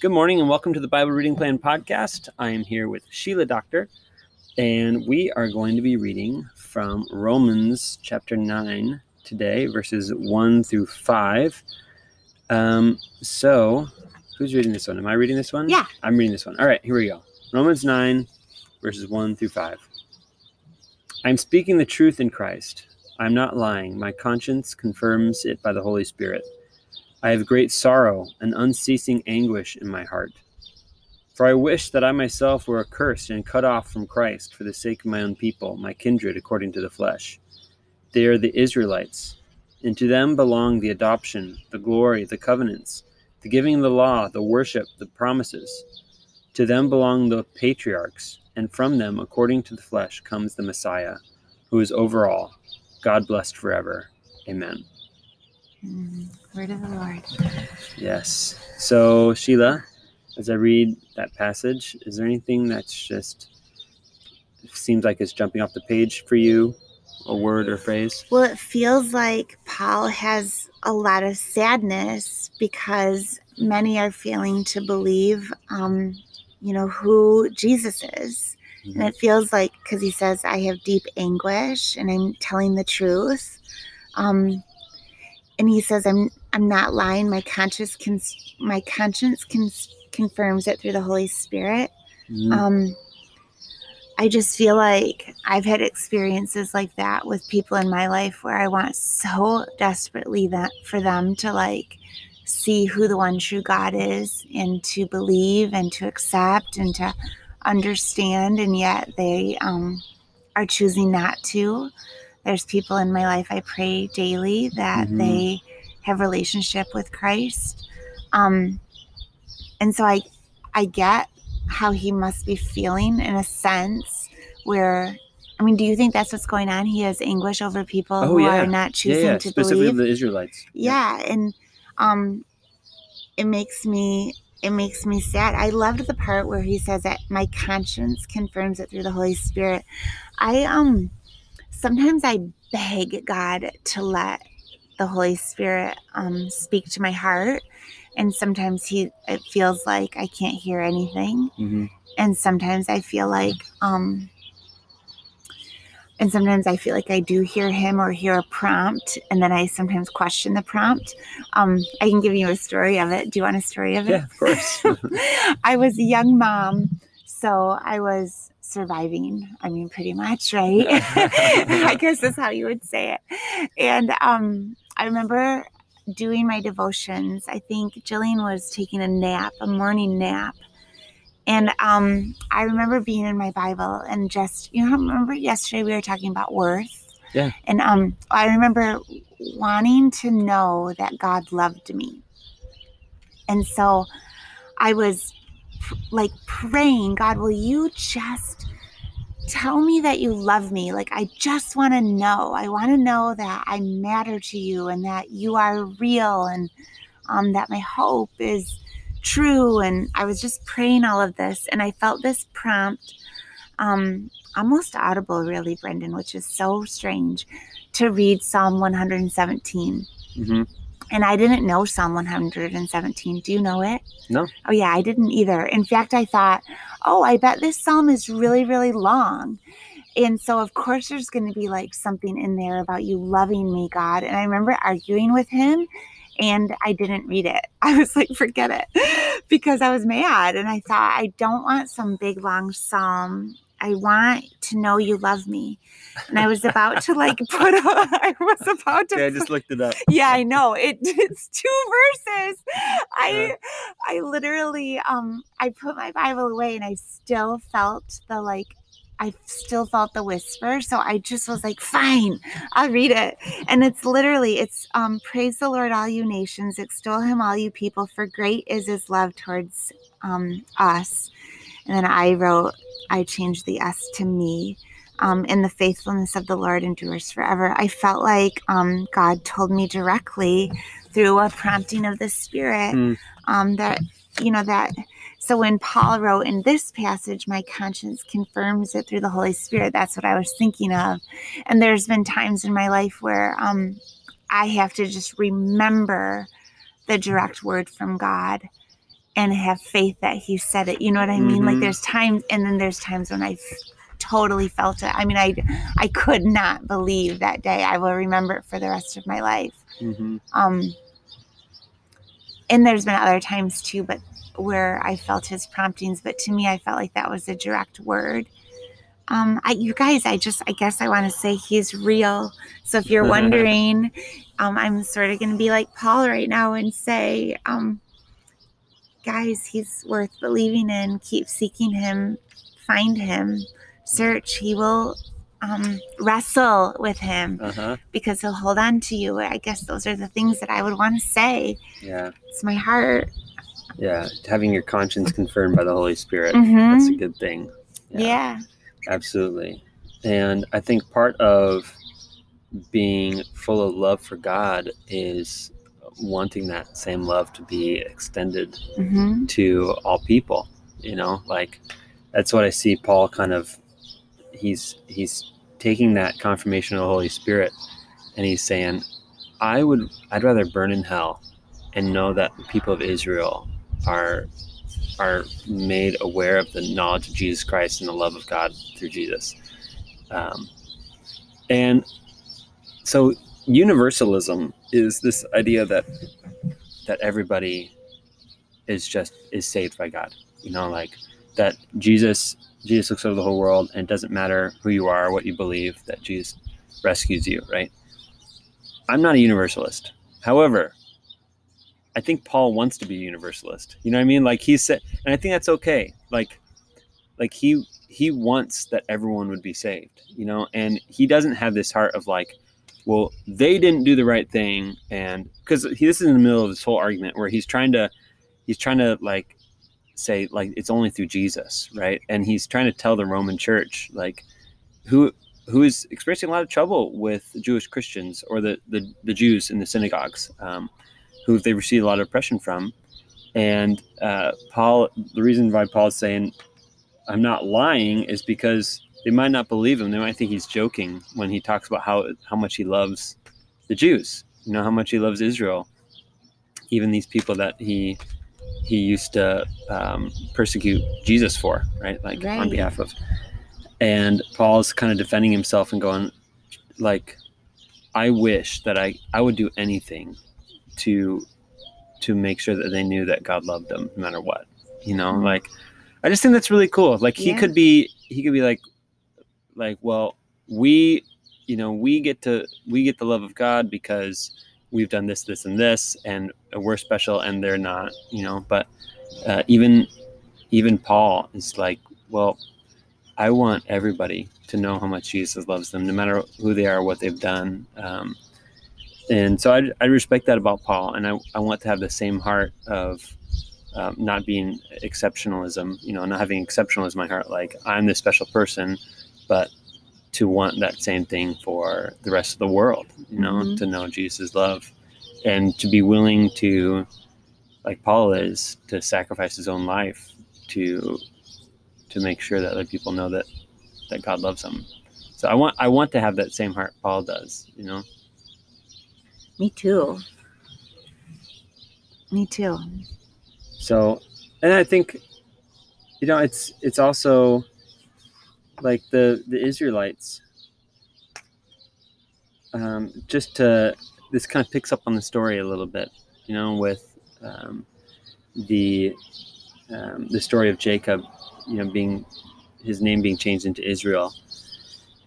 Good morning and welcome to the Bible Reading Plan podcast. I am here with Sheila Doctor, and we are going to be reading from Romans chapter 9 today, verses 1 through 5. Um, so, who's reading this one? Am I reading this one? Yeah. I'm reading this one. All right, here we go. Romans 9, verses 1 through 5. I'm speaking the truth in Christ. I'm not lying. My conscience confirms it by the Holy Spirit. I have great sorrow and unceasing anguish in my heart. For I wish that I myself were accursed and cut off from Christ for the sake of my own people, my kindred according to the flesh. They are the Israelites, and to them belong the adoption, the glory, the covenants, the giving of the law, the worship, the promises. To them belong the patriarchs, and from them, according to the flesh, comes the Messiah, who is over all, God blessed forever. Amen. Word of the Lord. Yes. So, Sheila, as I read that passage, is there anything that's just seems like it's jumping off the page for you, a word or phrase? Well, it feels like Paul has a lot of sadness because many are failing to believe, um, you know, who Jesus is. And it feels like, because he says, I have deep anguish and I'm telling the truth. Um, and he says, I'm I'm not lying. My conscience can my conscience can confirms it through the Holy Spirit. Mhm. Um, I just feel like I've had experiences like that with people in my life where I want so desperately that for them to like see who the one true God is and to believe and to accept and to understand, and yet they um, are choosing not to. There's people in my life I pray daily that Mhm. they have relationship with Christ. Um, and so I I get how he must be feeling in a sense where I mean, do you think that's what's going on? He has anguish over people Oh, who yeah. are not yeah, choosing yeah, to specifically believe. the Israelites. yeah, and um it makes me it makes me sad. I loved the part where he says that my conscience confirms it through the Holy Spirit. I um sometimes I beg God to let the Holy Spirit um speak to my heart. And sometimes he it feels like I can't hear anything. hmm And sometimes I feel like um and sometimes I feel like I do hear him or hear a prompt, and then I sometimes question the prompt. Um, I can give you a story of it. Do you want a story of it? Yeah, of course. I was a young mom, so I was surviving. I mean, pretty much, right? I guess that's how you would say it. And um, I remember doing my devotions. I think Jillian was taking a nap, a morning nap. And um, I remember being in my Bible and just, you know, remember yesterday we were talking about worth? Yeah. And um, I remember wanting to know that God loved me. And so I was like praying, God, will you just tell me that you love me? Like, I just want to know. I want to know that I matter to you and that you are real and um, that my hope is true. And I was just praying all of this. And I felt this prompt, um, almost audible, really, Brendan, which is so strange, to read Psalm 117. hmm And I didn't know Psalm 117. Do you know it? No. Oh, yeah, I didn't either. In fact, I thought, oh, I bet this psalm is really, really long. And so, of course, there's going to be like something in there about you loving me, God. And I remember arguing with him and I didn't read it. I was like, forget it because I was mad. And I thought, I don't want some big, long psalm. I want to know you love me. And I was about to like put, a, I was about to Okay, I just looked it up. yeah i know. It it's two verses. I i literally um i put my bible away and i still felt the like i still felt the whisper. So i just was like fine i'll read it. And it's literally it's um praise the lord all you nations. Extol him all you people for great is his love towards um us And then I wrote, I changed the S to me. Um, and the faithfulness of the Lord endures forever. I felt like um, God told me directly through a prompting of the Spirit Mm. um, that, you know, that. So when Paul wrote in this passage, my conscience confirms it through the Holy Spirit, that's what I was thinking of. And there's been times in my life where um, I have to just remember the direct word from God and have faith that He said it. You know what I mean? Like Mhm. there's times, and then there's times when I f- totally felt it. I mean, I I could not believe that day. I will remember it for the rest of my life. hmm Um, and there's been other times too, but where I felt His promptings. But to me, I felt like that was a direct word. Um, I, you guys, I just, I guess I want to say he's real. So if you're wondering, um, I'm sort of going to be like Paul right now and say, um, guys, he's worth believing in. Keep seeking him, find him, search. He will um, wrestle with him Uh-huh. because he'll hold on to you. I guess those are the things that I would want to say. Yeah. It's my heart. Yeah. Having your conscience confirmed by the Holy Spirit. Mhm. That's a good thing. Yeah. Absolutely. And I think part of being full of love for God is wanting that same love to be extended hmm to all people. You know, like that's what I see Paul kind of he's he's taking that confirmation of the Holy Spirit and he's saying, I would I'd rather burn in hell and know that the people of Israel are are made aware of the knowledge of Jesus Christ and the love of God through Jesus. Um, and so universalism is this idea that that everybody is just is saved by God. You know, like that Jesus Jesus looks over the whole world and it doesn't matter who you are, what you believe, that Jesus rescues you, right? I'm not a universalist. However, I think Paul wants to be a universalist. You know what I mean? Like he said and I think that's okay. Like like he he wants that everyone would be saved, you know, and he doesn't have this heart of like, well, they didn't do the right thing and because this is in the middle of this whole argument where he's trying to he's trying to like say like it's only through Jesus, right? And he's trying to tell the Roman church like who who is experiencing a lot of trouble with Jewish Christians or the the, the Jews in the synagogues, um, who they received a lot of oppression from. And uh, Paul, the reason why Paul is saying I'm not lying is because they might not believe him. They might think he's joking when he talks about how how much he loves the Jews. You know how much he loves Israel, even these people that he he used to um, persecute Jesus for, right? Like on behalf of. And Paul's kind of defending himself and going, like, I wish that I I would do anything to to make sure that they knew that God loved them no matter what. You know, Mhm. like I just think that's really cool. Like he Yeah. could be he could be like like well we you know we get to we get the love of God because we've done this this and this and we're special and they're not you know but uh, even even Paul is like well I want everybody to know how much Jesus loves them no matter who they are what they've done um, and so I, I respect that about Paul and I, I want to have the same heart of um, not being exceptionalism, you know, not having exceptionalism in my heart, like I'm this special person, but to want that same thing for the rest of the world, you know, Mhm. to know Jesus' love and to be willing to, like Paul is, to sacrifice his own life to to make sure that other people know that that God loves them. So I want I want to have that same heart Paul does, you know. Me too. Me too. So, and I think, you know, it's it's also like the the Israelites. Um, just to this kind of picks up on the story a little bit, you know, with um, the um, the story of Jacob, you know, being his name being changed into Israel,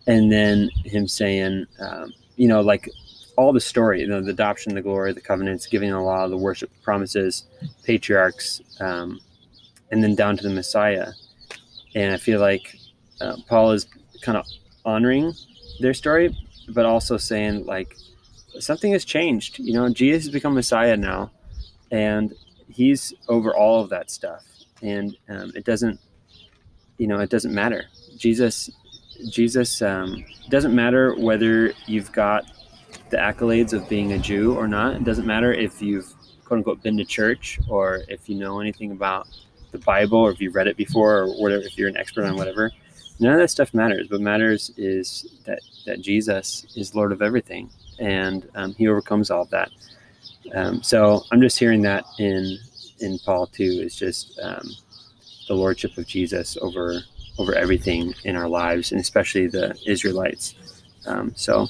and then him saying, um, you know, like all the story, you know, the adoption, the glory, the covenants, giving the law, the worship promises, patriarchs, um, and then down to the Messiah. And I feel like uh, Paul is kind of honoring their story, but also saying like something has changed. You know, Jesus has become Messiah now, and he's over all of that stuff. And um, it doesn't you know, it doesn't matter. Jesus, Jesus um, doesn't matter whether you've got the accolades of being a Jew or not. It doesn't matter if you've quote unquote been to church or if you know anything about the Bible or if you've read it before or whatever, if you're an expert on whatever. None of that stuff matters. What matters is that, that Jesus is Lord of everything and um, he overcomes all of that. Um, so I'm just hearing that in in Paul too is just um, the lordship of Jesus over over everything in our lives, and especially the Israelites. Um, so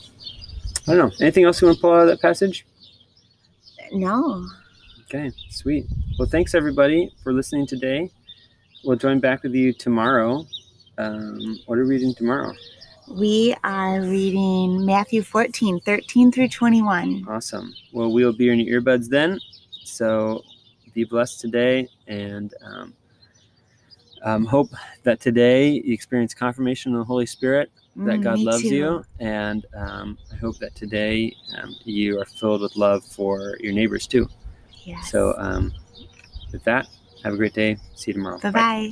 I don't know. Anything else you want to pull out of that passage? No. Okay, sweet. Well, thanks everybody for listening today. We'll join back with you tomorrow. Um, what are we reading tomorrow? We are reading Matthew 14, 13 through 21. Awesome. Well, we'll be in your earbuds then. So be blessed today and um, um, hope that today you experience confirmation of the Holy Spirit that Mm, God loves too. you. And um, I hope that today um, you are filled with love for your neighbors too. Yes. So, um, with that, have a great day. See you tomorrow. bye bye.